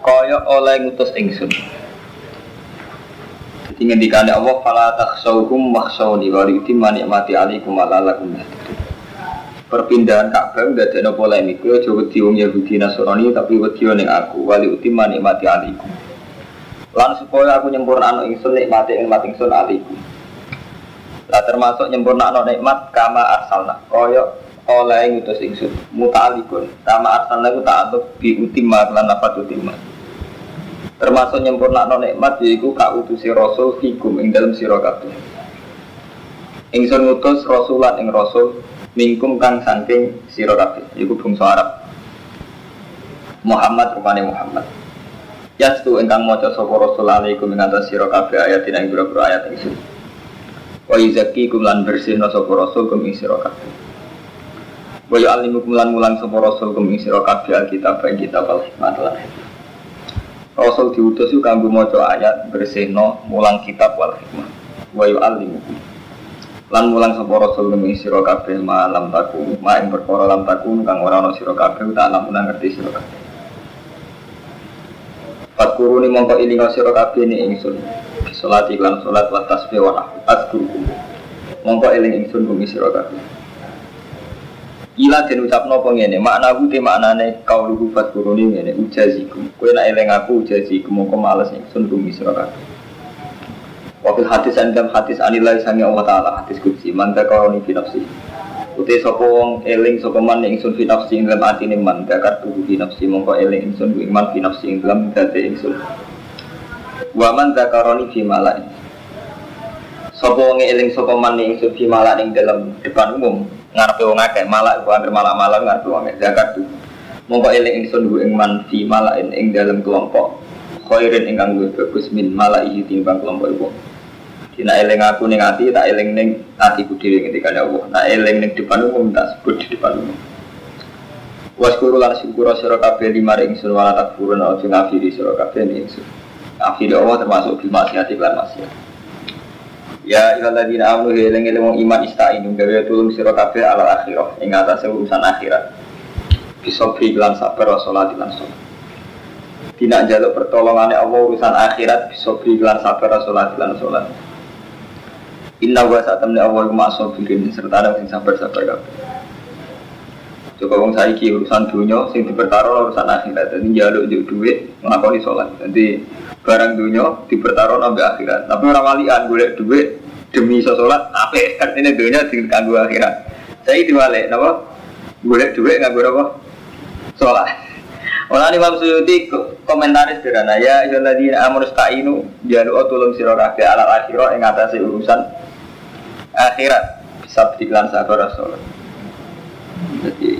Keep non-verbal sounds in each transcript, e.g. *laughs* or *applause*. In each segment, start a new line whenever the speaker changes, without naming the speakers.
kaya oleh ngutus ingsun. Jadi ngendikane Allah fala takhshawhum makhshawni wa yutimma ni'mati alaikum wa la'allakum Perpindahan Ka'bah ndadekno polemik yo aja wedi wong Yahudi Nasrani tapi wedi ning aku wali utimma nikmati alaikum. Lan supaya aku nyempurnakno ingsun nikmati nikmat ingsun alaikum. Lah termasuk nyempurnakno nikmat kama arsalna kaya oleh ngutus ingsun muta'alikun. Kama arsalna ku ta'aluk bi utimma lan lafat utimma termasuk nyempurna no nikmat yaiku kak utusi rasul fikum ing dalam sira kabeh. Ingsun ngutus rasulan ing rasul mingkum kang saking sira kabeh yaiku bangsa Arab. Muhammad rupane Muhammad. Yastu ingkang maca sapa rasul alaikum ing atas sira kabeh ayat pira-pira ayat ingsun. Wa yuzakkikum lan bersihna sapa rasul kum ing kabeh wa yu'allimukum lan mulang sapa rasul kum ing sira kabeh alkitab ing kitab al-hikmah lan Rasul diutus itu kanggo maca ayat bersihno mulang kitab wal hikmah. Wa yu'allimukum lan mulang sapa rasul demi sira kabeh malam taku ma ing perkara lam taku kang ora ana sira kabeh tak lam ngerti sira kabeh. Fatkuruni mongko ilinga sira kabeh ni ingsun. Salat iklan salat wa tasbih wa azkurku mongko iling ingsun bumi sira kabeh Ila den ucapno apa ngene, makna ku te maknane kau lugu fat kuruni ngene ujazikum. Kowe nek eling aku ujazikum mongko males ingsun bumi sira kabeh. Wakil hadis andam hadis anilai sangi Allah Ta'ala hadis kudsi Manta kauni fi nafsi Uti sapa wong eling sapa man ingsun fi nafsi ing dalam atine man dakar tubuh fi nafsi mongko eling ingsun ku iman fi nafsi ing dalam date ingsun Wa man zakaroni fi malai Sapa wong eling sapa man ingsun fi malai ing dalam depan umum ngarepe wong akeh malak ku anggere malak-malak ngarepe wong akeh zakat tu mongko eling ingsun ku ing man fi malain ing dalam kelompok khairin ingkang luwih bagus min malaihi timbang kelompok iku Dina eling aku ning ati tak eling ning atiku dhewe ketika Allah. Nak eling ning depan umum tak sebut di depan umum. Waskuru lan syukur sira kabeh lima ring sun wala takfurun aja ngafiri sira kabeh ingsun. Akhir Allah termasuk bil maksiat lan maksiat. Ya iladina amanu eling eling wong iman istainu gawe tulung sira kabeh ala akhirah ing atase urusan akhirat. Bisa lan sabar wa salat lan salat. Tidak jaluk pertolongannya Allah urusan akhirat bisa lan sabar wa salat lan salat. Inna wa Allah iku masobirin serta ada sing sabar-sabar kabeh. Coba wong saiki urusan dunia sing dipertaruh urusan akhirat. Jadi jaluk juk duit nglakoni sholat. Jadi barang dunia dipertaruh sampai akhirat. Tapi orang walian golek duit demi sholat apik *laughs* kan ini dunia sing kanggo akhirat. Saya diwalek napa? Golek duit nganggo apa? Sholat. *laughs* Orang Imam Suyuti komentaris sederhana ya ayyuhalladzina amanu sta'inu jaluk tulung sira kabeh ala akhirah ing atase urusan akhirat bisa beriklan sabar sholat jadi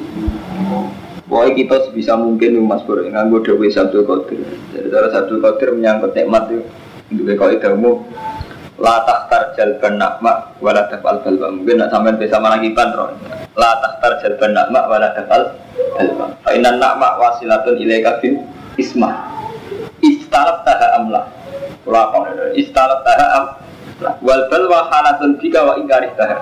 Pokoknya kita sebisa mungkin Mas Bro nganggo dewe Sabtu Qadir. Jadi cara Sabtu Qadir menyangkut nikmat itu kau itu umum La tahtar jalban nakma Wala tafal balba Mungkin nak sampai bisa manakiban roh La tahtar jalban nakma Wala tafal balba Fa'inan nakma wasilatun ilaika bin ismah. Istalab taha amlah Kulakon Istalab taha amlah Wal balwa halatun bika wa ingkarih taha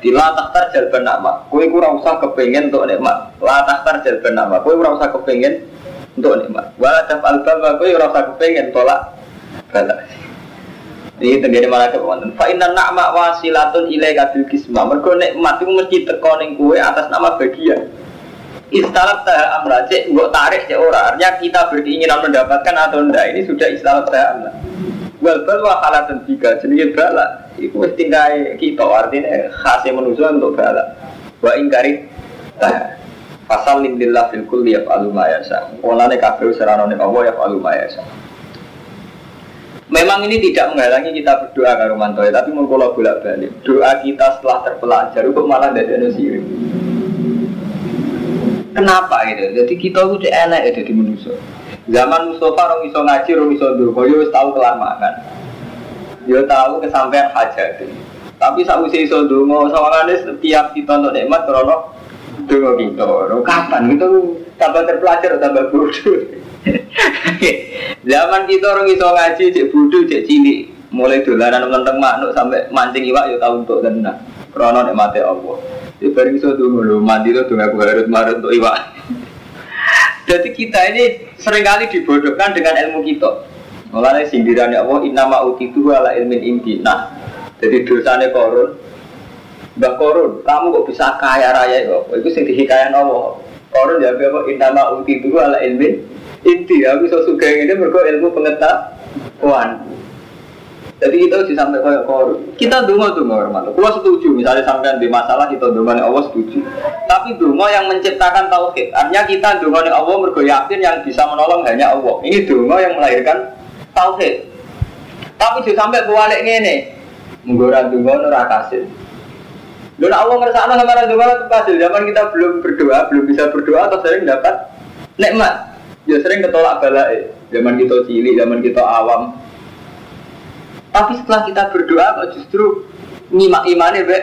di latah tarjal benakma, kue kurang usah kepengen untuk nikmat. Latah tarjal benakma, kue kurang usah kepengen untuk nikmat. Walau dap albal, kue kurang usah kepengen tolak balak. Ini terjadi malah kepengen. Fa inna nakma wasilatun ilai kabil kisma. Mereka nikmat itu mesti tekoning kue atas nama bagian. Istilah taha amra cek tarik cek ora. Artinya kita berkeinginan mendapatkan atau enggak ini sudah istilah taha amra. Wal balwa halatan tiga jenis balak. Iku wis kita artinya khasnya manusia untuk balak. Wa ingkari Fasal lillah fil kulli yaf'alu ma yasha. Olane kabeh seranane Allah yaf'alu ma. Memang ini tidak menghalangi kita berdoa karo mantoy, tapi mau kalau bolak balik doa kita setelah terpelajar kok malah tidak ada sirik. Kenapa gitu? Jadi kita itu enak ya jadi manusia. Zaman Mustafa orang iso ngaji, orang iso ndonga, yo tau kelamaan. Yo tahu kesampaian hajat. Tapi saat usia iso ndonga, sawangane setiap untuk nikmat krono ndonga kita. Kapan itu tambah terpelajar tambah bodoh. *laughs* Zaman kita orang iso ngaji, cek bodoh, cek cilik. Mulai dolanan menteng manuk sampai mancing iwak yo tahu untuk tenang. Krono nikmate Allah. Di bareng iso lho, mandi lo ndonga aku harus marut untuk iwak. Jadi kita ini sering kali dibodohkan dengan ilmu kita. Mulanya sindirannya Allah innama utitu ala ilmin indi. Nah, jadi dosanya korun. Mbak korun, kamu kok bisa kaya raya kok? Itu sing dihikayan Allah. Korun ya apa innama utitu ala ilmin inti. Aku so suka ini mereka ilmu pengetahuan. Jadi harus sampai kayak korun. Kita dungo dungo hormat. Gua setuju. Misalnya sampai di masalah kita dungo Allah setuju. Tapi dungo yang menciptakan tauhid. Artinya kita dungo Allah mergo yakin yang bisa menolong hanya Allah. Ini dungo yang melahirkan tauhid. Tapi juga sampai balik ini. Menggoran dungo nurah kasih. Dan Allah ngerasa sama orang dungo itu kasih. Zaman kita belum berdoa, belum bisa berdoa atau sering dapat nikmat. Ya sering ketolak balai. Zaman kita cilik, zaman kita awam, tapi setelah kita berdoa kok justru nyimak imannya be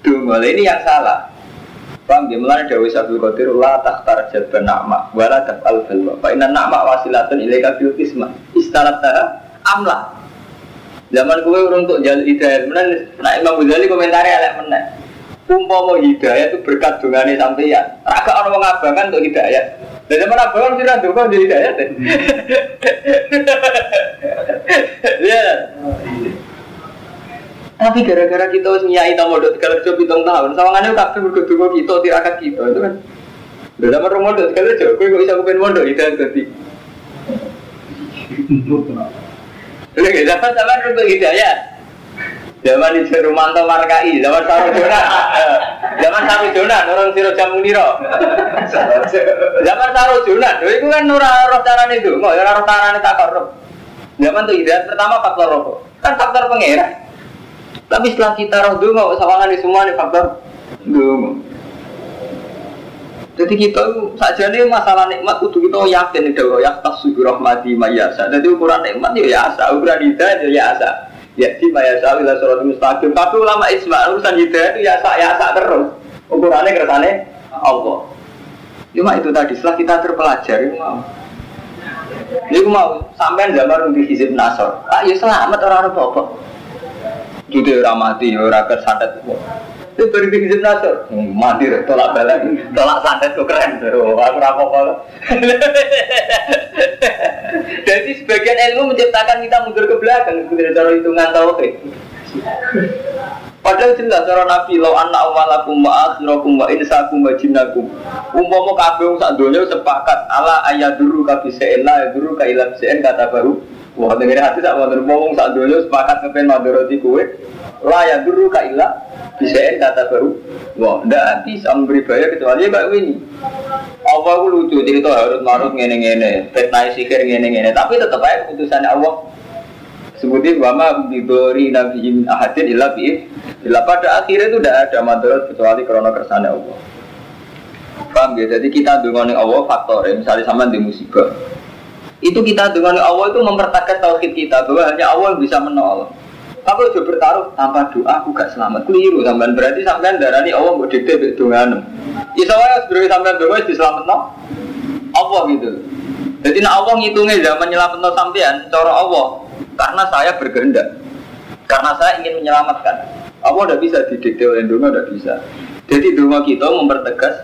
Dungo ini yang salah. Bang, dia mulai dari Sabtu Qadir la takhtar jadban na'ma wala taf'al balwa. Fa inna na'ma wasilatun ilaika fil kismah. Istarat amla. Zaman gue untuk jalur hidayah, mana nah Imam Ghazali komentarnya elek meneh. Umpama hidayah itu berkat dungane sampeyan. Raga orang mengabangan untuk hidayah. Dan zaman abangan sih randu kok jadi hidayah. Ya. Tapi gara-gara kita harus nyai tamu dot kalau coba hitung tahun, sawangannya kabeh mergo donga kita tirakat kita itu kan. Udah zaman rumah dot kalau coba, gue kok bisa kepen mondok hidayah tadi. Lagi zaman zaman untuk hidayah. Zaman di Rumanto Markai, zaman Sarujona, zaman Sarujona, orang Siro Jamuniro. Zaman Sarujona, itu kan nurah roh carane itu, nggak ya roh carane tak korup. Zaman tuh hidayat pertama faktor rokok, kan faktor pengira. Tapi setelah kita roh dulu, sawangan di semua nih faktor dulu. Jadi kita saja nih masalah nikmat kudu kita yakin itu ya tas subur rahmati mayasa. Jadi ukuran nikmat ya asa, ukuran hidayah ya asa. Ya di mayasa ila surat mustaqim. Tapi ulama isma urusan hidayah itu ya asa ya asa terus. Ukurannya kersane Allah. Cuma itu tadi setelah kita terpelajar itu mau. Ini mau sampai zaman di hizib nasor. Ah ya selamat orang-orang apa Jadi orang mati, orang kesantet. Itu di hizib nasor. Hmm, deh, tolak balik, tolak santet tuh keren. Oh, aku rapor *laughs* Jadi sebagian ilmu menciptakan kita mundur ke belakang, sebenarnya cara hitungan tauhid. Padahal jelas cara Nabi lo anak awalakum wa akhirakum wa insakum wa jinnakum. Umpama kabeh sak donya sepakat ala ayaduru ka bisain la ayaduru ka ila kata baru. Wah dengerin hati sak wonten wong sak donya sepakat kepen madoroti kowe. La ayaduru ka ila bisain kata baru. Wah ndak bisa memberi bayar kecuali kayak ini. Allah ku lucu cerita harus marut ngene-ngene, fitnah sihir ngene-ngene, tapi tetap aja keputusannya Allah sebutin wama bibori nabi ahadin illa bi illa pada akhirnya itu tidak ada madarat kecuali karena kersane Allah paham ya jadi kita dengan Allah faktor ya misalnya sama di musibah itu kita dengan Allah itu mempertakat tauhid kita bahwa hanya Allah yang bisa menolong Aku udah bertaruh tanpa doa aku gak selamat. Keliru sampean berarti sampean darani Allah mau dikte mbek dongane. Iso wae sebenarnya sampean doa diselametno Allah gitu. Jadi nak Allah ngitungnya zaman nyelametno sampean cara Allah karena saya berkehendak. Karena saya ingin menyelamatkan. Allah tidak bisa didikte oleh dunia, tidak bisa. Jadi dunia kita mempertegas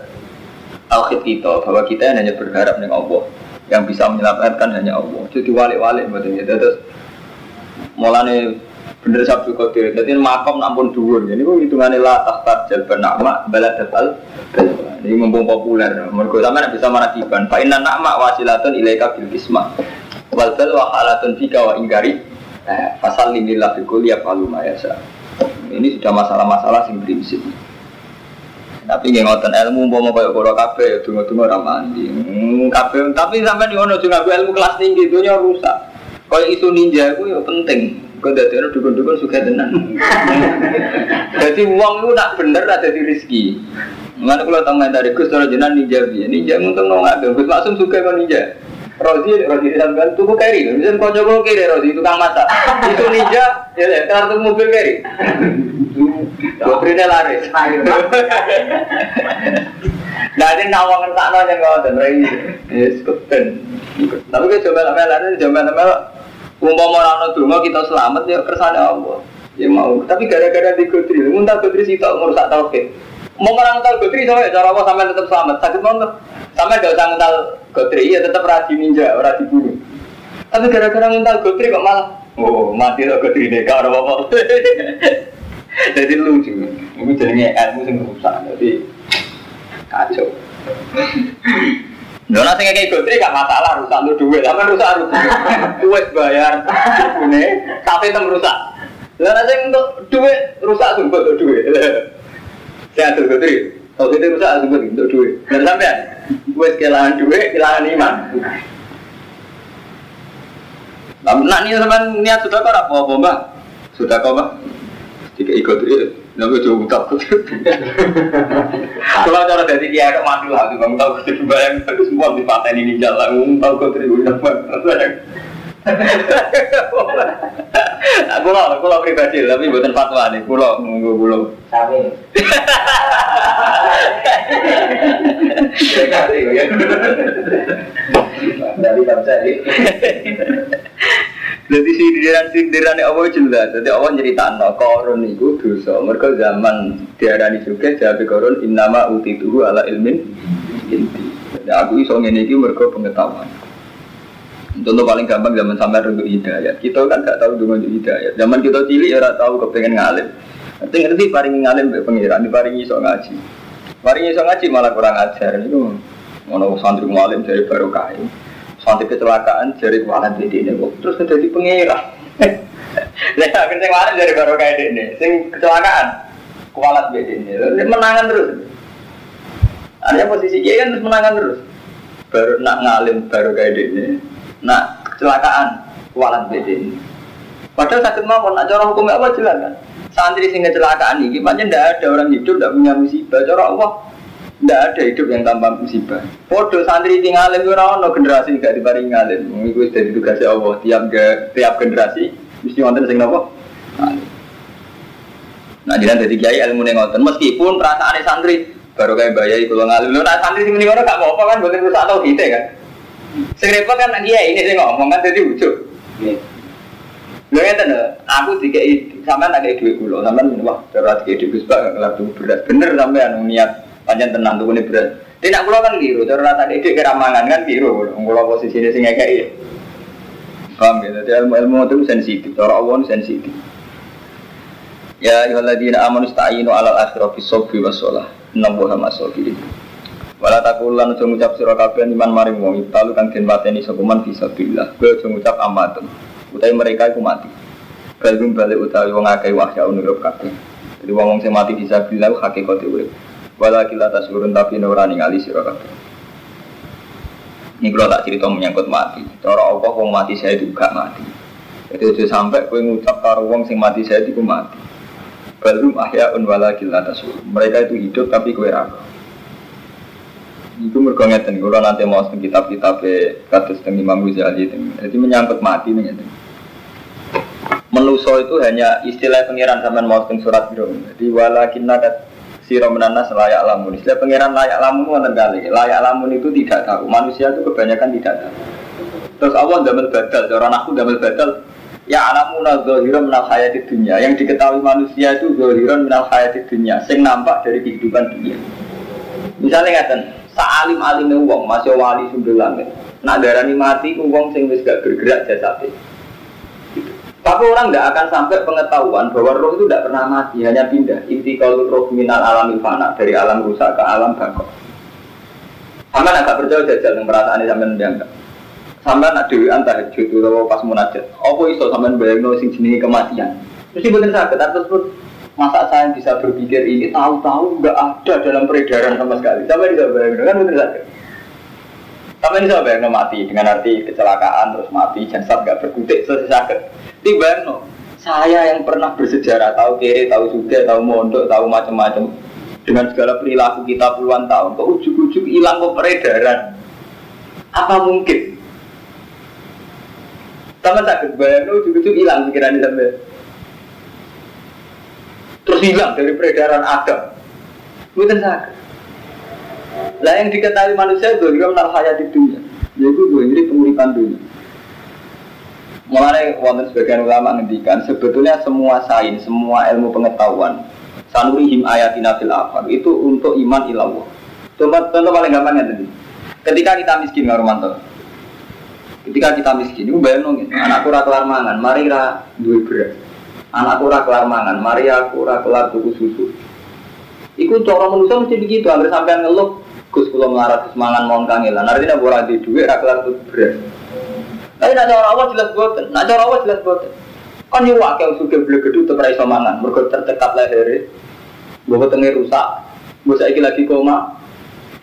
tauhid kita bahwa kita hanya berharap dengan Allah. Yang bisa menyelamatkan hanya Allah. Jadi walik-walik betul ya. Terus mulane bener sabtu kotir. Jadi makom nampun dhuwur. Ini kok hitungannya lah tahta jalban nama balad datal. Ini mumpung populer. Mergo sampean bisa marakiban. Fa inna nama wasilatun ilaika bil kismah wal bal wa halatun fika wa ingkari eh, fasal lillah fi kulli yafalu ma yasha ini sudah masalah-masalah sing prinsip tapi nggak ngotot ilmu mau mau kayak koro kafe ya tunggu tunggu ramandi hmm, kafe tapi sampai di ono juga ilmu kelas tinggi itu rusak. Kalau itu ninja itu ya penting. Kau dari orang dukun-dukun suka tenan. *laughs* Jadi uang itu nak bener ada di rezeki. Mana kalau tahu nggak dari Gus kalau jenah ninja dia ninja untung nggak ada Gus langsung suka kan ninja? Rozi, Rozi sampean tuku keri, misal kau coba kiri Rozi tukang masak, itu ninja, ya ya, kartu mobil keri, *laughs* dokternya laris. *laughs* Nah ini nawang yang kau dan rai, yes, keben. Tapi kita coba laris, coba namanya umpama orang dulu kita selamat ya kersane Allah. Ya mau, tapi gara-gara di Godri, muntah Godri sih tak merusak tauhid. Mau tahu Godri sama cara apa sampai tetap selamat, sakit mau Sampai gak usah ngental Godri, ya tetap radi ninja, radi bunuh. Tapi gara-gara ngental Godri kok malah, oh mati lo Godri deh, gak ada apa-apa. *laughs* Jadi lucu, ini jadinya ilmu yang rusak, jadi kacau. Lho nek sing kayak Godri gak masalah rusak lu duit, sama rusak lu duit bayar bune, tapi tem rusak. Nek sing untuk duit rusak sumpah untuk duit. Saya tuh Godri, kalau kita rusak sumpah untuk duit. Dan sampean Wes kehilangan duit, kehilangan iman. Nah, ini teman niat sudah kok apa apa mbak? Sudah kok mbak? Jika ikut itu, nabi jauh utap. Kalau cara dari dia ada mati lah, bang tahu kita bayang itu semua di paten ini jalan, tahu kau terima apa? Aku lah, aku lah pribadi, tapi bukan fatwa nih, pulau, nunggu pulau. Sami. Dari bangsa ini. Jadi sindiran sindiran Allah jelas. Jadi Allah cerita no korun itu dosa. Mereka zaman diarani juga jadi korun innama utituhu ala ilmin inti. Ya aku iso ngene iki pengetahuan. Contoh paling gampang zaman sampai untuk hidayat. Kita kan gak tahu dengan hidayat. Zaman kita cilik ya tahu kepengen ngalim. Nanti ngerti paling ngalim be pengiran, diparingi iso ngaji. Paringi iso ngaji malah kurang ajar. Itu ngono santri ngalim dari baru kain. Santri kecelakaan dari kualan beda ini terus jadi pengiran. Lah *laughs* akhirnya ngalim dari baru kain ini. Sing kecelakaan kualat beda ini. Menangan terus. Ada posisi dia kan terus menangan terus. Baru nak ngalim baru kayak ini. Nah, kecelakaan kualat beda ini. Padahal sakit mau nak cara hukumnya apa jelas kan? Santri sing kecelakaan ini, makanya tidak ada orang hidup tidak punya musibah. Cara Allah tidak ada hidup yang tanpa musibah. Podo santri tinggal itu orang no generasi gak diparingi ngalim. Mengikuti dari tugasnya Allah tiap tiap generasi mesti wonten sing nopo. Nah, jadi dari kiai ilmu nengoten meskipun perasaan santri baru kayak bayai kalau ngalim. Nah, santri sing orang gak mau apa kan, bukan rusak atau kita kan. Sing repot kan dia ini sing ngomong kan jadi ujug. Lho ngeten lho, aku dikei sampean tak kei dhuwit kula, sampean wah cara dikei dhuwit Gus Bak ngelap beras. Bener sampean niat pancen tenan tukune beras. Tidak kula kan keliru, cara rata dik keramangan kan keliru. Kula posisine sing ngekeki. Paham ya? Jadi ilmu-ilmu itu sensitif, cara Allah sensitif. Ya ayyuhalladzina amanu ista'inu 'alal akhirati sabri was shalah. Innallaha ma'as-sabirin. Wala takulan aja ngucap sira kabeh iman maring wong italu kang den mateni sapa man fisabilillah. Kowe aja ngucap amatun. Utawi mereka iku mati. Balung balik utawi wong akeh wahya unurip kabeh. Jadi wong sing mati fisabilillah hakikate urip. Wala kila tasurun tapi ora ningali sira kabeh. Ini kalau tak cerita menyangkut mati. Cara Allah wong mati saya juga mati. Jadi aja sampai kowe ngucap karo wong sing mati saya itu mati. Balum ahyaun wala kila tasurun. Mereka itu hidup tapi kowe ra. Itu mergo ngeten, kalau nanti mau teng kitab-kitab kados teng Imam Ghazali Jadi menyangkut mati ngeten. Menuso itu hanya istilah pengiran sampean mau teng surat biro. Jadi walakinna kat sira menanas layak lamun. Istilah pengiran layak lamun wonten kali. Layak lamun itu tidak tahu. Manusia itu kebanyakan tidak tahu. Terus Allah damel badal, orang aku damel badal Ya alamuna zohiran minal hayati dunia Yang diketahui manusia itu zohiran minal hayati dunia Sing nampak dari kehidupan dunia Misalnya ngeten, Sa'alim alim wong masih wali sumber langit. Nak darani mati wong sing wis gak bergerak jasate. Tapi orang tidak akan sampai pengetahuan bahwa roh itu tidak pernah mati, hanya pindah. Inti kalau roh minal alam fana dari alam rusak ke alam bakok. Sama agak percaya jajal yang perasaan ini sampai mendiangkan. Sampai nak dewi antah itu pas munajat. Apa iso sampai bayang sing jenenge kematian. Mesti bener sakit atas pun Masa saya bisa berpikir ini tahu-tahu nggak ada dalam peredaran sama sekali. Sampai bisa bayangkan kan betul saja. Sampai bisa bayangkan mati dengan arti kecelakaan terus mati jasad nggak berkutik selesai sakit. Tiba no, saya yang pernah bersejarah tahu kiri, tahu juga, tahu mondok, tahu macam-macam dengan segala perilaku kita puluhan tahun, kok ujuk-ujuk hilang ke peredaran? Apa mungkin Sama sakit bayar, cukup hilang pikiran sampai. Terus hilang dari peredaran Adam. Bukan sakit. Lah yang diketahui manusia itu juga menal hayat di dunia. Yaitu gue ini penguripan dunia. Mulai wonten sebagian ulama ngendikan sebetulnya semua sains, semua ilmu pengetahuan sanurihim ayatina fil afar itu untuk iman ilallah. Contoh, contoh paling gampangnya tadi. Ketika kita miskin, Romanto, ketika kita miskin, itu bayang nongin, anakku ora kelar mangan, mari ra duwe beras. Anakku ora kelar mangan, mari aku ora kelar tuku susu. Iku cara manusia mesti begitu, hampir sampai ngeluh, Gus kula melarat mangan mohon kangelan. Artinya ora di duit kelar tuku beras. Tapi nak cara Allah jelas boten, nak cara Allah jelas boten. Kan yo wakil suge beli gedung tetep ra iso mangan, mergo tertekat lehere. Mbok tengah rusak. Mbok saiki lagi koma,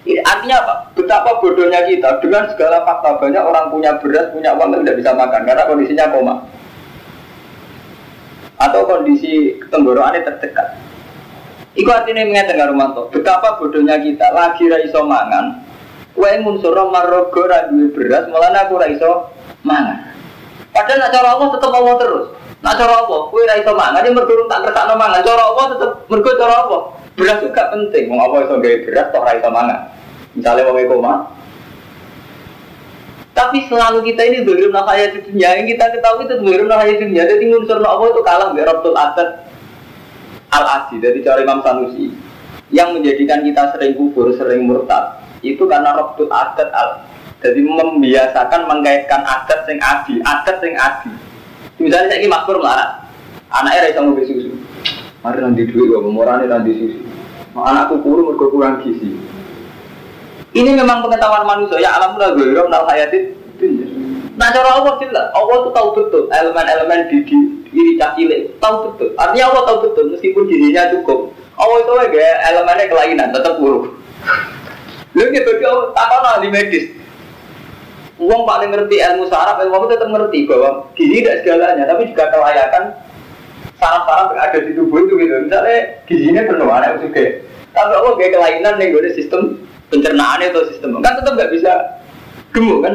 Artinya apa? Betapa bodohnya kita dengan segala fakta banyak orang punya beras, punya uang tidak bisa makan karena kondisinya koma atau kondisi tenggorokannya terdekat. Iku artinya mengatakan karo manto, betapa bodohnya kita lagi ra iso mangan. Kowe munsura marga ra duwe beras, malah aku ra iso mangan. Padahal nak cara Allah tetep Allah terus. Nak cara Allah, kowe ra iso mangan, ya mergo tak kersakno mangan. Cara Allah tetep mergo cara Allah. Beras juga penting, mau apa iso gawe beras tok ra iso mangan. Misalnya mau koma, tapi selalu kita ini dolim nafaya di dunia yang kita ketahui itu dolim nafaya di dunia. Jadi unsur Allah itu kalah dari Rabtul Adat al Adi dari cara Imam Sanusi yang menjadikan kita sering kubur, sering murtad itu karena Rabtul Adat al jadi membiasakan mengkaitkan adat sing adi, adat sing adi. Misalnya saya ini makmur melarat, anaknya rasa mau susu. Mari nanti duit gua, memurani nanti susu. Anakku kurung mergo kurang gizi. Ini memang pengetahuan manusia. Ya alam lah gue nal hayatin Nah cara Allah jelas, Allah tuh tahu betul elemen-elemen di, di diri cilik tahu betul. Artinya Allah tahu betul meskipun dirinya cukup. Allah itu lagi elemennya kelainan tetap buruk. Lu gitu tak di medis. Uang paling ngerti ilmu saraf, ilmu tetap ngerti bahwa gizi tidak segalanya, tapi juga kelayakan saraf-saraf yang ada di tubuh itu gitu. Misalnya gizinya penuh, aneh juga. Tapi Allah kayak kelainan nih gue sistem pencernaan itu sistem. Kan tetap nggak bisa gemuk kan?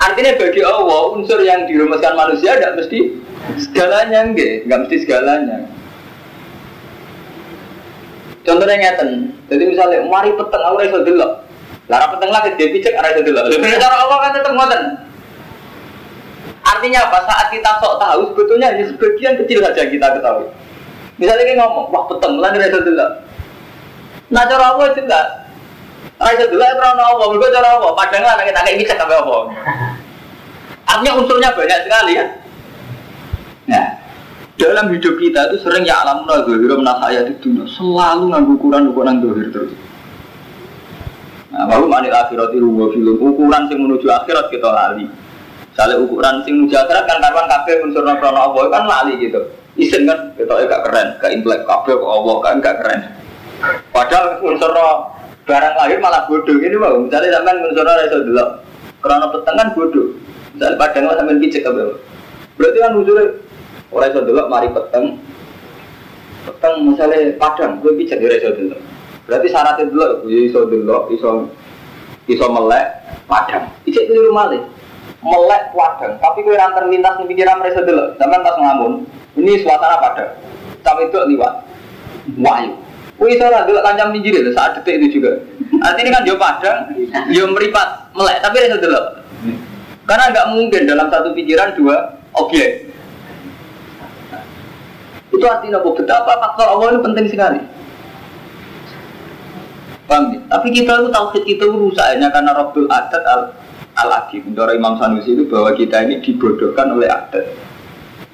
Artinya bagi Allah unsur yang dirumuskan manusia tidak mesti segalanya enggak nggak mesti segalanya. Contohnya ngeten. Jadi misalnya mari peteng aku rasa dulu lara peteng lagi dia pijak rasa dulu lebih cara Allah kan tetap ngoten. Artinya apa? Saat kita sok tahu sebetulnya hanya sebagian kecil saja kita ketahui. Misalnya kita ngomong wah peteng lagi rasa dulu nah cara Allah jelas Rasa dulu ya krono apa, mereka cara apa, padahal lah kita kayak bisa sampai apa. Artinya unsurnya banyak sekali ya. Nah, dalam hidup kita itu sering ya alam dohir, saya di dunia selalu nganggu ukuran ukuran dohir terus. Nah, baru manil akhirat itu film ukuran sing menuju akhirat kita lali. Misalnya ukuran sing menuju akhirat kan kapan kafe unsur krono apa kan lali gitu. Isen kan kita gak keren, gak intelek kafe kok Allah kan gak keren. Padahal unsur barang lahir malah bodoh ini mau misalnya sampai mensono reso dulu karena petengan bodoh misalnya padang lah sampai pijak apa berarti kan usulnya orang reso dulu mari peteng peteng misalnya padang gue pijak di reso dulu berarti syaratnya dulu gue iso dulu iso iso melek padang ijek keliru malih melek padang tapi gue rantar lintas nih pikiran reso dulu sampai pas ngamun ini suasana padang sampai itu liwat wahyu Wih, salah dulu kancam pinggir itu saat detik itu juga. Artinya kan jauh padang, jauh meripat, melek, tapi itu dulu. Karena nggak mungkin dalam satu pikiran dua objek. Itu artinya apa? Betapa faktor Allah itu penting sekali. Paham ya? Tapi kita itu tahu kita itu rusaknya karena Rabbul Adat al al Adi. Menurut Imam Sanusi itu bahwa kita ini dibodohkan oleh adat.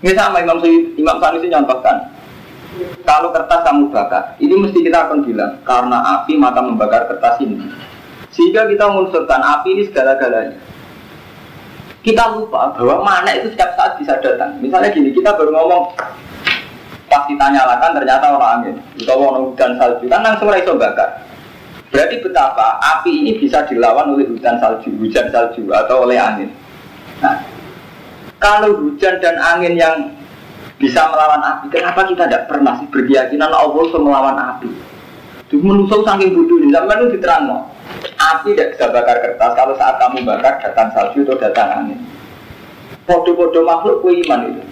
Ini sama Imam Imam Sanusi nyampaikan kalau kertas kamu bakar, ini mesti kita akan bilang karena api maka membakar kertas ini. Sehingga kita mengunsurkan api ini segala-galanya. Kita lupa bahwa mana itu setiap saat bisa datang. Misalnya gini, kita baru ngomong pas kita ternyata orang angin atau orang hujan salju kan langsung iso bakar. Berarti betapa api ini bisa dilawan oleh hujan salju, hujan salju atau oleh angin. Nah, kalau hujan dan angin yang bisa melawan api. Kenapa kita tidak pernah sih berkeyakinan Allah bisa melawan api? Itu menusuk saking bodoh ini, sampai itu diterang Api tidak bisa bakar kertas kalau saat kamu bakar datang salju atau datang angin. Podo-podo makhluk kue iman itu.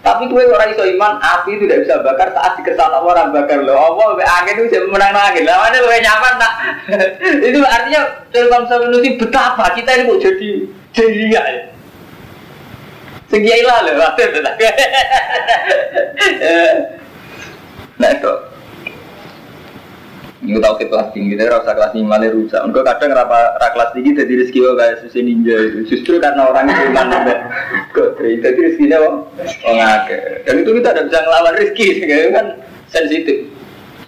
Tapi kue orang iso iman, api itu tidak bisa bakar saat dikesan orang bakar loh. Allah be angin itu menang angin. Lah mana lebih nyaman nak? *laughs* itu artinya dalam manusia betapa kita ini mau jadi ceria. Segitu lah loh, *laughs* Nah itu ini tahu ke kelas tinggi, tapi rasa kelas tinggi malah rusak. Enggak kadang rapa kelas tinggi jadi rezeki kok kayak susi ninja itu. Justru karena orang itu iman sampai kok jadi rezekinya kok oh ngake. Dan itu kita tidak bisa ngelawan rezeki, *laughs* kan sensitif.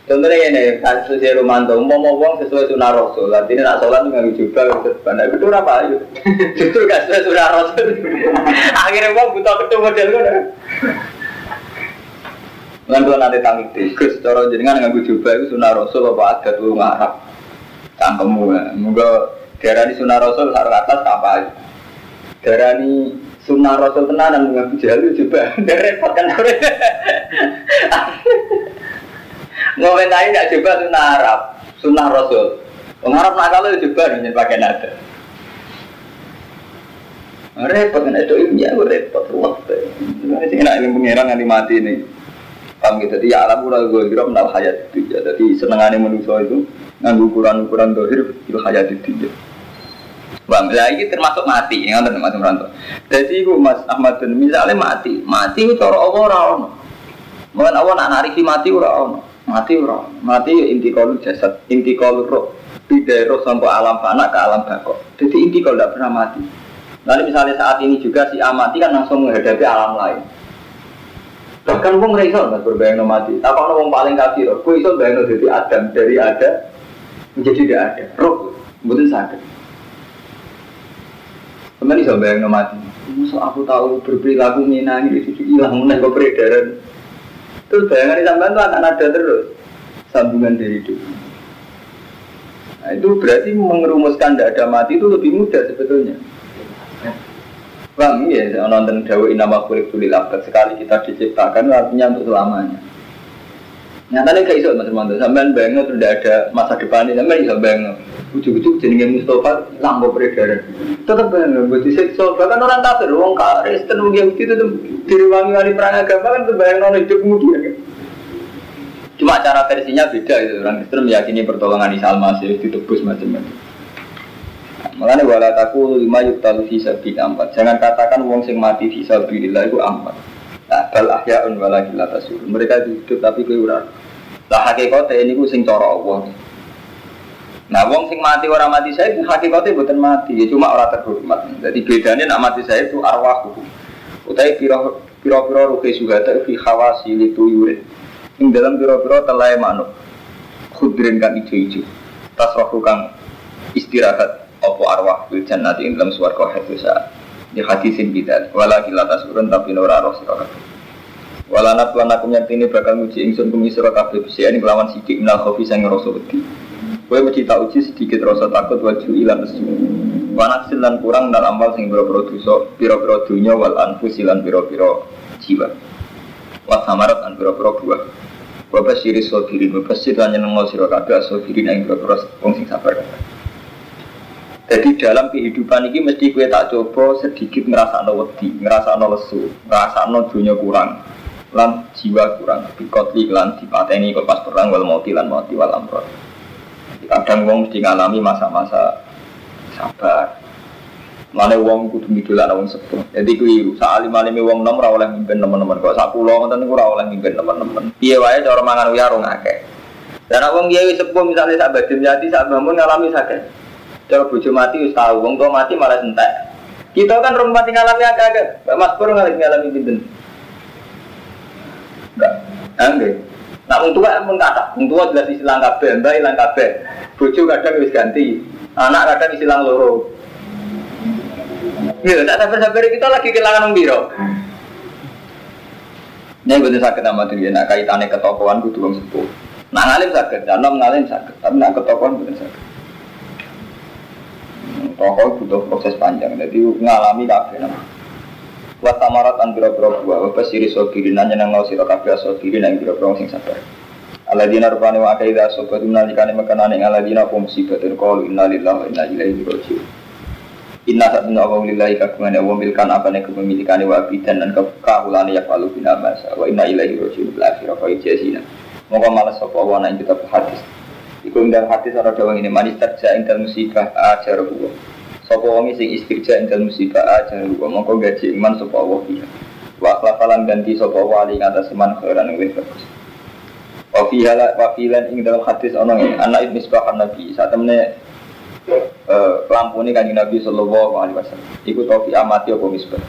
Contohnya ini, kasus si Romanto, mau mau uang sesuai sunnah Rasul, artinya nak sholat nggak juga, pada itu apa itu? *laughs* Justru gak sesuai sunnah Rasul. *laughs* Akhirnya uang butuh ketemu model. Lan kula nanti tangi Gus, cara jenengan nganggo jubah itu sunah Rasul apa adat lu ngarap. Cangkemmu ya. Muga diarani sunah Rasul sarung atas apa Diarani sunah Rasul tenanan nganggo jalu juga. Repot kan Ngomentari *laughs* nggak coba sunah Arab, sunah Rasul. Wong Arab nak kalau coba nih pakai nada. Repot kan itu ilmiah, repot ruwet. Ini sih nak ilmu pengiran nanti mati nih. Paham gitu, jadi ya alam udah gue kira menal hayat itu ya. Jadi senengannya manusia itu nganggu ukuran-ukuran dohir itu hayat itu ya. Bang, lah ini termasuk mati, ini kan termasuk merantau. Jadi gue Mas Ahmad dan misalnya mati, mati itu cara Allah orang. Mungkin Allah nak nariki mati orang. Mati orang, mati ya inti kalau jasad, inti kalau roh, tidak roh sampai alam fana ke alam bakok. Jadi inti kalau tidak pernah mati. Nanti misalnya saat ini juga si amati kan langsung menghadapi alam lain. Bahkan wong ra iso mas berbayang mati. Apa wong paling kafir? Kowe iso bayang dari Adam dari ada menjadi tidak ada. Roh, mboten sakit. Teman iso bayang mati. Musuh aku tahu berperilaku minangi itu hilang meneh kok peredaran. Terus bayangan sampean tuh akan ada terus sambungan dari itu. Nah itu berarti mengerumuskan tidak ada mati itu lebih mudah sebetulnya. Bang, iya, nonton Dawa Inama Kulik Tulil Abad Sekali kita diciptakan artinya untuk selamanya. Nyatanya kayak iso Mas Romanto, sampean banget tidak ada masa depan ini, sampean iso banget Ujuk-ujuk jenenge Mustafa lampu peredaran. Tetap banget, buat disiksa, bahkan orang kafir, orang karis, tenung Yahudi itu diruangi wali perang agama kan itu bayang non hidup kemudian kan? Cuma cara versinya beda itu, orang Kristen meyakini pertolongan Isa Al-Masih ditebus macam-macam Makanya wala taku lima yuk talu visa bin ampat. Jangan katakan wong sing mati visa bilillah itu ampat. Nah, bal ahyaun wala gila tasur. Mereka hidup tapi kue ura. Lah ini ku sing cara Allah. Nah, wong sing mati orang mati saya hakikate bukan mati, ya cuma orang terhormat. Jadi bedanya nak mati saya itu arwah. Utai piro piro piro ruhe sugata fi khawasi litu yurid. Ing dalam piro piro telai manuk. Khudrin kan ijo-ijo. Tasrohu kang istirahat opo arwah fil jannati ing dalam swarga hadu saat di hadisin kita wala kila tasurun tapi nora roh sira kabeh. Wala natlan aku nyantini bakal nguji ingsun kumi sira kabeh. Ini kelawan sidik minal khofi sang rasa wedi. Kowe mesti tak uji sedikit rasa takut waju ilan nesu wanak silan kurang dalam amal sing biro-biro dosa biro-biro dunya wal anfus ilan biro-biro jiwa. Wa samarat an biro-biro buah. Bapak siris sofirin, bapak sir hanya nengol siro kabeh sofirin yang biro-biro wong sing sabar. kabeh jadi dalam kehidupan ini mesti gue tak coba sedikit ngerasa no wedi, ngerasa no lesu, ngerasa no dunia kurang, lan jiwa kurang. Bikotli lan dipateni kok pas perang wal mati lan mati wal amrot. Kadang wong mesti ngalami masa-masa sabar. Mana wong kudu midolan wong sepuh. Jadi kuwi sak alim-alime wong nom ora oleh mimpin teman-teman. Kok sak kula ngoten niku ora oleh mimpin teman-teman. Piye wae cara mangan uyar rong akeh. Dan wong kiai sepuh misalnya sak badhe yati sak bangun ngalami sakit. Kalau bojo mati wis tahu, wong tua mati malah entek. Kita kan rum mati ngalami agak-agak. Mas Pur ngalami ngalami pinten. Enggak. Enggak. Nah, wong tua emang kata, wong tua jelas isilang kabeh, mbak ilang kabeh. Bojo kadang wis ganti. Anak kadang isilang loro. Iya, tak sabar-sabar kita lagi kehilangan wong biro. Ini betul sakit nama diri, nak kaitannya ketokohan kudu wong sepuh. Nah ngalim sakit, dan ngalim sakit, tapi nak ketokohan betul sakit. Rokok butuh proses panjang, jadi ngalami kabeh nama. Wa tamarat an biro-biro buah, wa basiri sobirin, nanya nang ngau siro kabeh sobirin, nang biro-biro sing sabar. Aladina rupani wa akaida sobat nalikani makanane aladina pun musibatin qalu inna lillahi wa inna ilaihi raji'un. Inna saat ini Allah lillahi kagungan Allah milkan apa nih kepemilikan wa abidan dan kekahulan ya falu bina masa. Wa inna ilahi rojiun bil akhirah wa ijazina Moga malas sapa wa nang kita hadis Iku dalam hadis ana dawang ini manis terja ing musibah ajar huwa Sapa wong sing istirja ing musibah ajar huwa mongko gaji iman sapa Allah dia Wa akhlafalan ganti sapa wa ali ngatas iman khairan wis bagus Wa fi hala wa filan ing dalam hadis ana anak misbah nabi saat temene uh, lampu ini kan Nabi Sallallahu Alaihi Wasallam. Ikut topi amati apa misbah.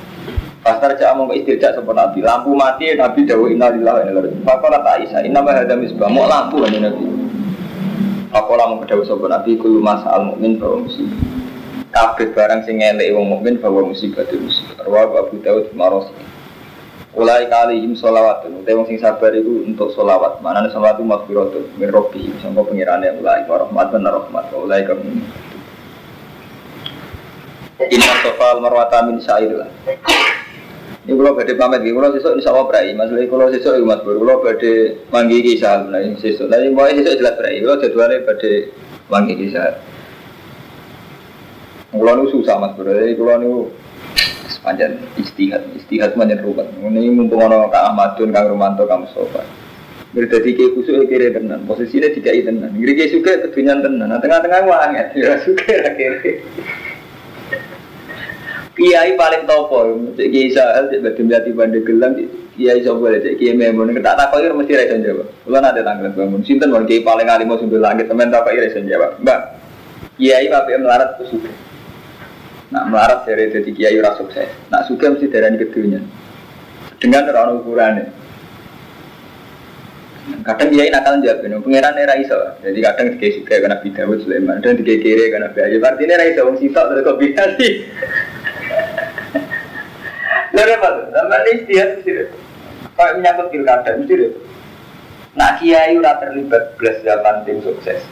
Pastor cak mau istirja sempurna Nabi. Lampu mati Nabi dawu innalillahi wa inna tak isa inna ma hadza misbah. Mau lampu kan Nabi. Fakola mau kedawu sapa Nabi kulo masal mukmin bahwa musibah. Kabeh barang sing ngelek wong mukmin bahwa musibah itu musibah. Rawa Abu Dawud Marosi. Ulai kali im solawatun, utai wong sing sabar itu untuk solawat. Mana nih solawat itu makfiratun, min robi, sampai pengirannya ulai warahmat dan rahmat, ulai kamu. Inna sofal marwata min lah. Ini kalau badai pamit, kalau sesuk insya Allah berai. Masalah kalau sesuk mas bro, kalau badai manggi kisah, nah ini sesuk. Tapi mau sesuk jelas berai. Kalau jadwalnya badai manggi kisah. Kalau itu susah mas bro, jadi kalau itu panjang istihad, istihad panjang rubat. Ini mumpung orang kak Ahmadun, kang Romanto, kang Mustafa. Berarti kayak kusuk kiri tenan, posisinya tiga tenan. Ngiri kayak suka ketunyan tenan, nah tengah-tengah wanget, ya suka kiri. Kiai paling topo, cek kiai sahel, cek badim jati bandel gelang, kiai sopo cek kiai memon, kita tak kau mesti rasa jawab. Kalau ada tanggal bangun, sinten mau kiai paling alim mau sumber langit, temen tak kau rasa jawab. Mbak, kiai papi melarat tuh suka. Nah melarat dari jadi kiai ora sukses. Nah suka mesti darah kedunya. Dengan orang ukurannya. Kadang kiai nakal jawab, no. pangeran era iso. Jadi kadang kiai suka karena bidawut Sulaiman, dan kiai kiri karena biaya. Artinya era iso, wong sitok terus kok sih. Lalu apa tuh? Ini istihad mesti Kalau menyangkut pilkada mesti deh. Nak kiai ora terlibat belas zaman tim sukses.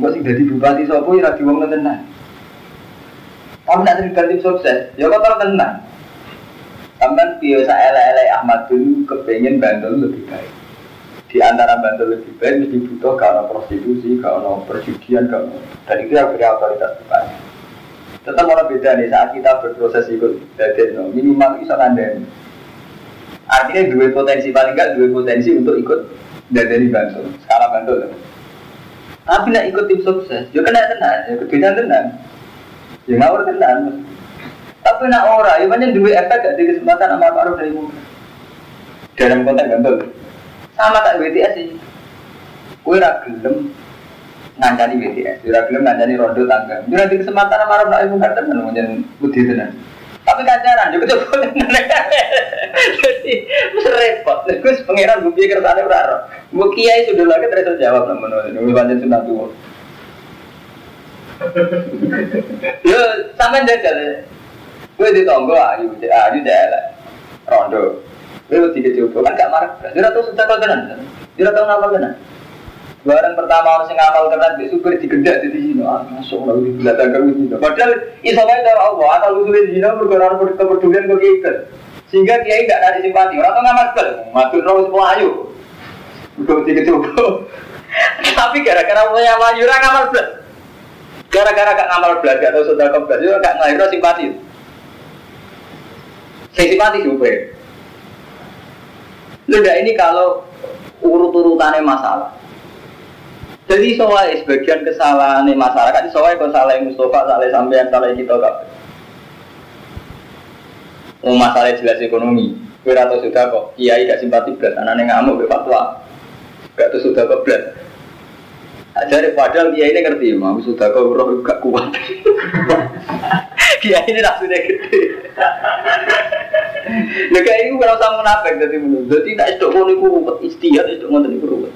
Mbok sing dadi bupati sapa ora diwong tenan. Kamu nak terlibat tim sukses, ya kok terus tenang. Sampai biasa elek-elek Ahmad dulu kepengen Bantul lebih baik. Di antara Bantul lebih baik mesti butuh karena prostitusi, karena perjudian, karena dan itu yang beri otoritas. Tetap orang beda nih saat kita berproses ikut dadet no. minimal bisa ngandeng. Artinya dua potensi paling enggak dua potensi untuk ikut dari bantu skala bantu. Tapi nak ikut tim sukses, juga ya kena tenang, ya keduanya tenang, ya ngawur tenang. Tapi nak ora, ya banyak dua efek gak di kesempatan sama paruh dari muka. Dalam konteks bantu, sama tak BTS sih. Kue ragelem ngancani BTS, jura gelem ngancani rondo tangga. Jura di kesempatan sama Arab Nabi Muhammad tenan menjen budi tenan. Tapi kancaran juga coba. *laughs* Jadi repot. Gus pangeran gue pikir ora. Gue kiai sudah lagi terus jawab namun ini pancen sunat tuh. Yo sampean jajal. Gue di tonggo ayu, ayu daerah. Rondo. Gue tiga coba kan gak marah. Jura tuh sudah kau tenan. Jura tahu ngapa tenan. Barang pertama orang sing ngapal tenan di supir digedak di sini. Ah, masuk lalu di belakang kamu sini. Padahal iso wae dari Allah lu sulit di sini berkoran kepedulian kok kita. Sehingga kiai tidak ada simpati. Orang tuh ngamat bel, matur terus semua ayu. Udah tiga coba. Tapi gara-gara punya maju orang ngamal bel. Gara-gara gak ngamal belas atau sudah keblas itu gak ngelahir simpati. Saya simpati supir. Lu ini kalau urut-urutannya masalah. Jadi soalnya sebagian kesalahan masyarakat, soalnya kalau salah Mustafa, salah sampean, salah kita kak. Mau masalah jelas ekonomi, kira atau sudah kok, kiai gak simpati belas, anaknya ngamuk, be fatwa, gak tuh sudah kok belas. Jadi padahal kiai ini ngerti, mau sudah kok roh gak kuat. *laughs* kiai ini sudah gede. Nah kayak ini kalau sama munafik jadi menurut, jadi tidak itu mau niku ruwet, istihad itu ruwet.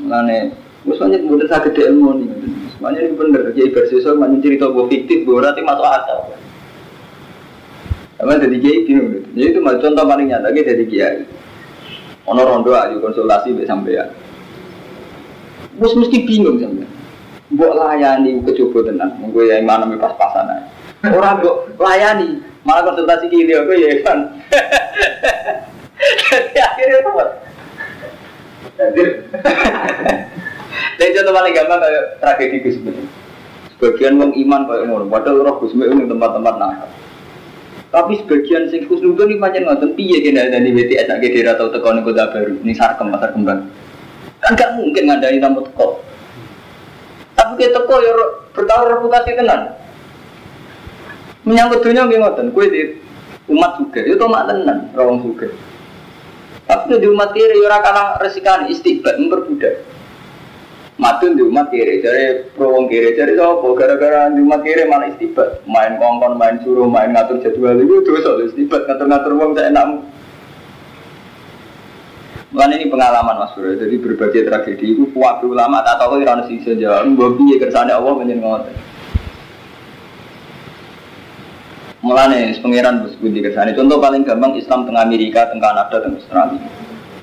Mulane Maksudnya kemudian saya gede ilmu nih, semuanya ini bener. Jadi bersiswa mana cerita gue fiktif, gue berarti masuk akal. Sama jadi kiai gini, jadi itu contoh paling nyata jadi kiai. Ono rondo aja konsultasi be sampean. Bos mesti bingung sampean. Mbok layani kecoba tenan, gue yang mana pas pasan aja. Orang mbok layani, malah konsultasi kiri aku ya kan. *laughs* Jadi akhirnya apa? Jadi contoh paling gampang kayak tragedi Gus Sebagian wong iman kayak ngono, padahal roh Gus ning tempat-tempat nakal. Tapi sebagian sing khusnudon iki pancen ngoten piye kene dari WTS nek daerah tau teko ning kota baru, ning Sarkem pasar kembang. Kan gak mungkin ngandani tamu teko. Tapi kita teko ya bertaruh reputasi tenan. Menyangkut dunia nggih ngoten, di umat juga, itu mak tenan, rawang juga. Tapi di umat kiri ya ora kalah resikan istiqbat memperbudak. Matun di umat kiri, jadi pro wong kiri, jadi apa? Gara-gara di umat kiri mana istibat, main kongkon, main suruh, main ngatur jadwal itu dosa istibat ngatur-ngatur wong saya enakmu. Mulane ini pengalaman Mas Bro, jadi berbagai tragedi itu kuat ulama tak tahu ora ono iso jawab, mbok piye kersane Allah menyen ngoten. Mulane pangeran bos budi kersane. Contoh paling gampang Islam tengah Amerika, tengah Kanada, tengah Australia.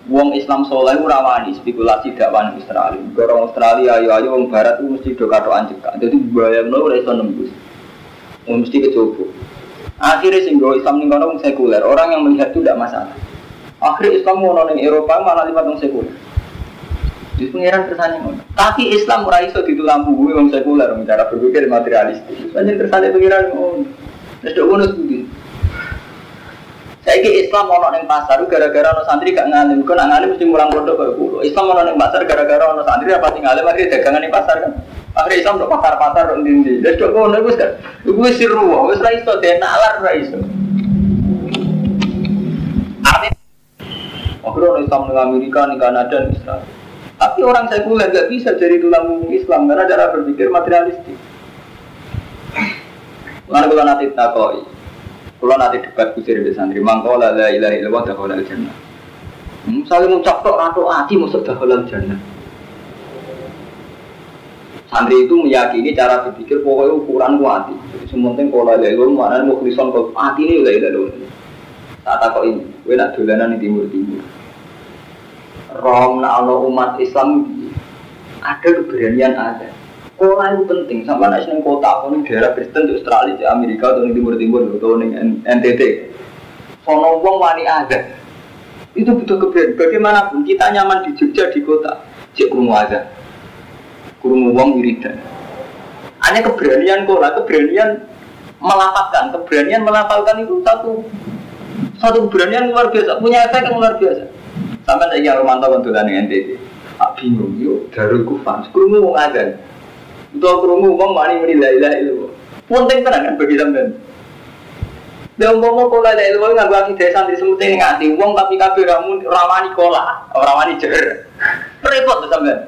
Wong Islam soleh ora wani spekulasi dakwah Australia. Orang Australia ayo ayo wong barat itu mesti do katokan cekak. Dadi bayangno ora nembus. Wong mesti kecoba. Akhirnya sing Islam ning kono wong sekuler. Orang yang melihat itu tidak masalah. Akhirnya Islam mau Eropa malah lima wong sekuler. Di pengiran kersane ngono. Tapi Islam ora iso ditulampu wong sekuler cara berpikir materialistis. Banyak kersane pengiran ngono. Wis dok ngono saya ke Islam mau neng pasar gara-gara ono santri gak ngalim, kau nak ngalim mesti mulang pondok kayak kulo. Islam mau neng pasar gara-gara ono santri apa tinggal ngalim akhirnya dagangan di pasar kan. Akhirnya Islam udah pasar-pasar dong dindi. Dan kok ngono gue kan, gue siru, gue serai so deh nalar serai so. Akhirnya orang Islam di Amerika, di Kanada, Israel. Tapi orang sekuler gak bisa jadi tulang Islam karena cara berpikir materialistik. Lalu kalau nanti takoi, kalau nanti debat kusir di santri, mangkau la la ilaha illallah dakhala al jannah. Misalnya mau tok ratu ati masuk dakhala al jannah. Santri itu meyakini cara berpikir pokoknya ukuran kuati. Jadi sementing kalau la ilaha illallah mana mau krison kau ati ini la ilaha illallah. Tak takut ini, gue nak dolanan di timur timur. Rom nak umat Islam ada keberanian ada. Sekolah itu penting, sampai nasi neng kota, kau daerah Kristen di Australia, di Amerika, atau di Timur Timur, atau di NTT. Sono wong wani ada. Itu butuh keberanian. Bagaimanapun kita nyaman di Jogja di kota, cek kurung ada, kurung wong wiridan. Hanya keberanian lah, keberanian melapatkan, keberanian melapalkan itu satu satu keberanian luar biasa, punya efek yang luar biasa. Sampai saya Romanto kontulan dengan NTT. Aku bingung, yuk, darul kufan, kurung wong. Untuk kerungu uang mani menilai lah itu. Penting kan kan bagi sampean. Dan umpama kola la nggak gua kita santri semut ini ngati uang tapi kabeh ramu rawani kola, rawani jer. Repot tuh sampean.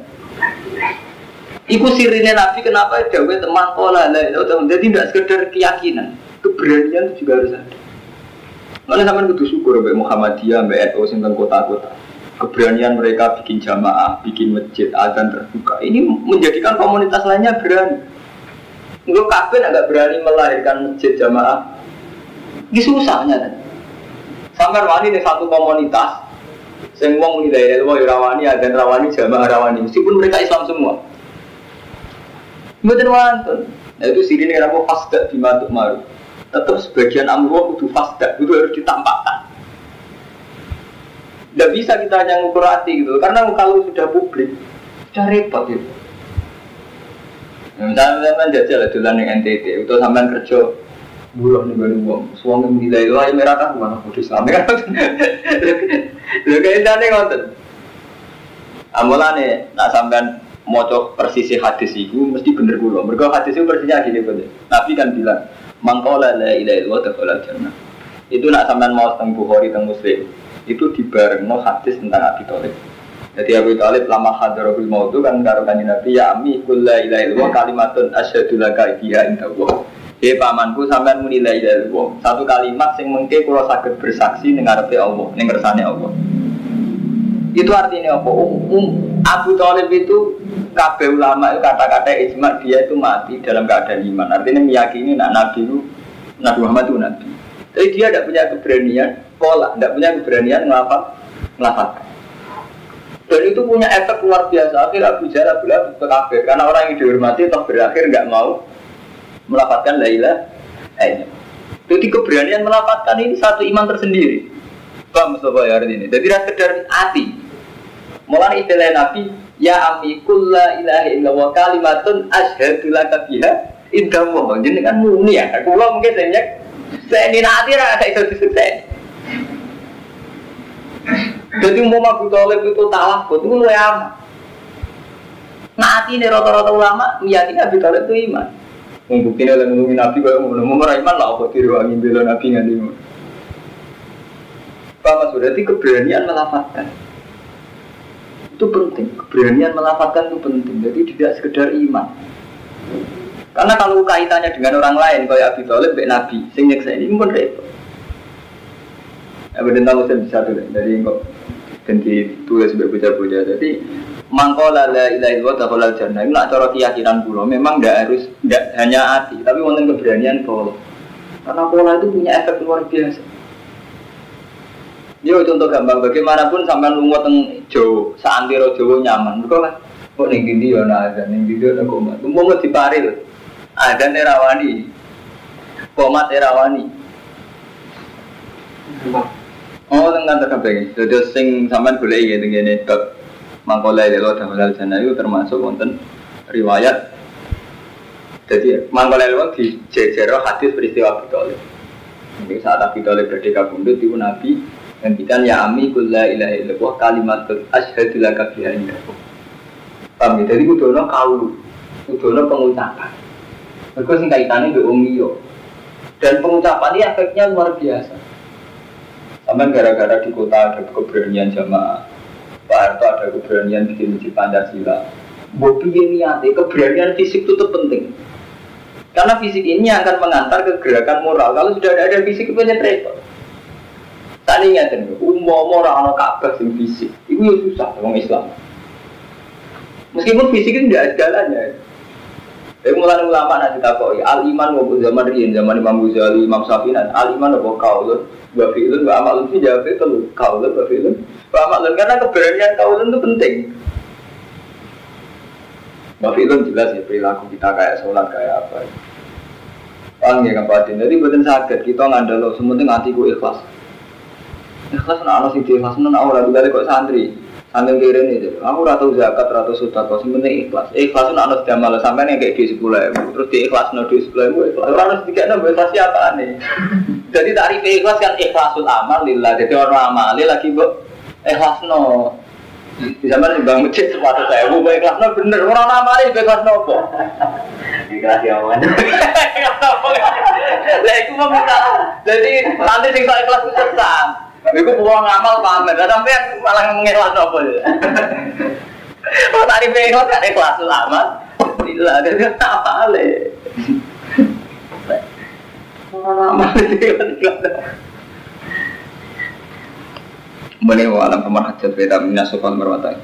Iku sirine Nabi kenapa dawe teman kola la ilaha Jadi tidak sekedar keyakinan, keberanian juga harus ada. Mana sampean kudu syukur mbek Muhammadiyah, mbek NU sing kota-kota keberanian mereka bikin jamaah, bikin masjid, adzan terbuka. Ini menjadikan komunitas lainnya berani. Untuk kafir agak berani melahirkan masjid jamaah. Ini susahnya kan. Sampai wani di satu komunitas, semua muni dari ilmu rawani, adzan rawani, jamaah rawani. Meskipun mereka Islam semua. Mboten wonten. Nah itu sirine kenapa fasda di maru. Tetap sebagian amruh itu fasda, itu harus ditampakkan tidak bisa kita hanya ngukur hati gitu, karena kalau sudah publik, sudah repot gitu. Misalnya sampai jajal dolan dengan NTT, itu sampai kerja buruh nih baru uang, suami menilai lah merah kan mana kudus Islam kan? Lo kayak tadi ngotot. Amulane, nak sampean moco persisi hadis itu mesti bener kulo. Mereka hadis itu persisnya gini bener. Nabi kan bilang, mangkola la ilaha illallah dakhala jannah. Itu nak sampean mau tentang Bukhari tentang Muslim itu dibarengno hadis tentang Abi Thalib. Jadi Abi Thalib lama hadarul maut itu kan karo kanjeng Nabi ya ami kulla ilaha illallah kalimatun asyhadu laka biha indallah. He pamanku sampean muni la ilaha illallah. Satu kalimat sing mengke kula saged bersaksi ning ngarepe Allah, ning kersane Allah. Itu artinya apa? Um, um, Abu Thalib itu kabeh ulama itu kata-kata ijma dia itu mati dalam keadaan iman. Artinya meyakini nak Nabi itu Nabi Muhammad itu Nabi. Tapi dia tidak punya keberanian pola, tidak punya keberanian melafat. Dan itu punya efek luar biasa. Akhir Abu Jahal bilang ke kafir karena orang yang dihormati toh berakhir nggak mau melafatkan Laila. Eh, jadi keberanian melafatkan ini satu iman tersendiri. Paham Mustafa ya ini. Jadi tidak sekedar hati. Mulai istilah Nabi, ya ami kulla ilaha illallah kalimatun ashadu laka biha indah kan muni ya. Kulo mungkin saya ini nanti ada itu sukses. Jadi mau Abu Talib itu talak, itu lu amat. Nanti nih rata-rata ulama meyakini Abu Talib itu iman. Membuktinya oleh ngomongin Nabi kalau mau mau iman lah apa diruangi bela Nabi nganti mau. Pak Mas berarti keberanian melafatkan itu penting. Keberanian melafatkan itu penting. Jadi tidak sekedar iman. Karena kalau kaitannya dengan orang lain, kayak Abi Thalib, Nabi, sing nyeksa ini pun repot. Ya, tahu saya bisa tuh dari kok dan ditulis sebagai bocah-bocah. Jadi mangkola la ilaha illallah dakhalal jannah. Ini cara keyakinan pulau memang tidak harus tidak hanya hati, tapi wonten keberanian pola. Karena pola itu punya efek luar biasa. Yo contoh gampang bagaimanapun sampai lu teng Jawa, saantero Jawa nyaman. Kok kan kok ning ndi yo ana azan, ning ndi yo ana komat. Umpama. Azan rawani. Komat rawani. Oh, tentang terkabeh. Jadi sing sampean golek ya ngene tok. Mangkola lelo damelal jana itu termasuk wonten riwayat. Jadi mangkola lelo di jejero hadis peristiwa Abi Ini saat Thalib berdeka bundut itu Nabi ngendikan ya ami kulla ilaha illallah kalimat asyhadu laka biha. Paham ya? Jadi kudono kaulu, kudono pengucapan. Mereka sing kaitannya umiyo. Dan pengucapan ini efeknya luar biasa. Sama gara-gara di kota ada keberanian jamaah. Pak Harto ada keberanian bikin masjid Pancasila. Bobi ini ada keberanian fisik itu penting. Karena fisik ini akan mengantar ke gerakan moral. Kalau sudah ada, ada fisik itu banyak repot. Tadi nih, umum orang orang Ka'bah sing fisik, itu ya susah orang Islam. Meskipun fisik itu tidak segalanya. Tapi mulai ulama nanti takoi al iman mau zaman rian zaman Imam Ghazali Imam Syafi'i al iman apa kaulun wa fi'lun wa amalun sih jawab itu kaulun wa fi'lun wa amalun karena keberanian kaulun itu penting. Wa fi'lun jelas ya perilaku kita kayak sholat kayak apa. Paham ya kapatin. Jadi bukan sakit kita ngandalo sementing hatiku ikhlas. Ikhlas nak ana sing ikhlas nak ora kok santri. Sambil kira ini, aku ratu zakat, ratu sudah kau sebenarnya ikhlas. Ikhlas itu harus jamal sampai nih kayak di sepuluh ribu, terus di ikhlas no di sepuluh ribu, ikhlas. Harus tiga enam ikhlas siapa nih? *laughs* Jadi tarif ikhlas kan ikhlasul amal lillah. Jadi orang amali lagi bu ikhlas no. Di sana nih bang masjid sepatu saya, bu ikhlas no bener. Orang amali ikhlas no kok. Ikhlas ya man. Lah itu mau minta. Jadi nanti sing ikhlas itu sesat. Iku pulang ngamal pamer, sampai malah mengikhlas apa ya? *laughs* Oh tadi pengikhlas kan ikhlas lama, tidak ada apa ale. Lama Boleh walam pemerhatian beda minasukal merwatai.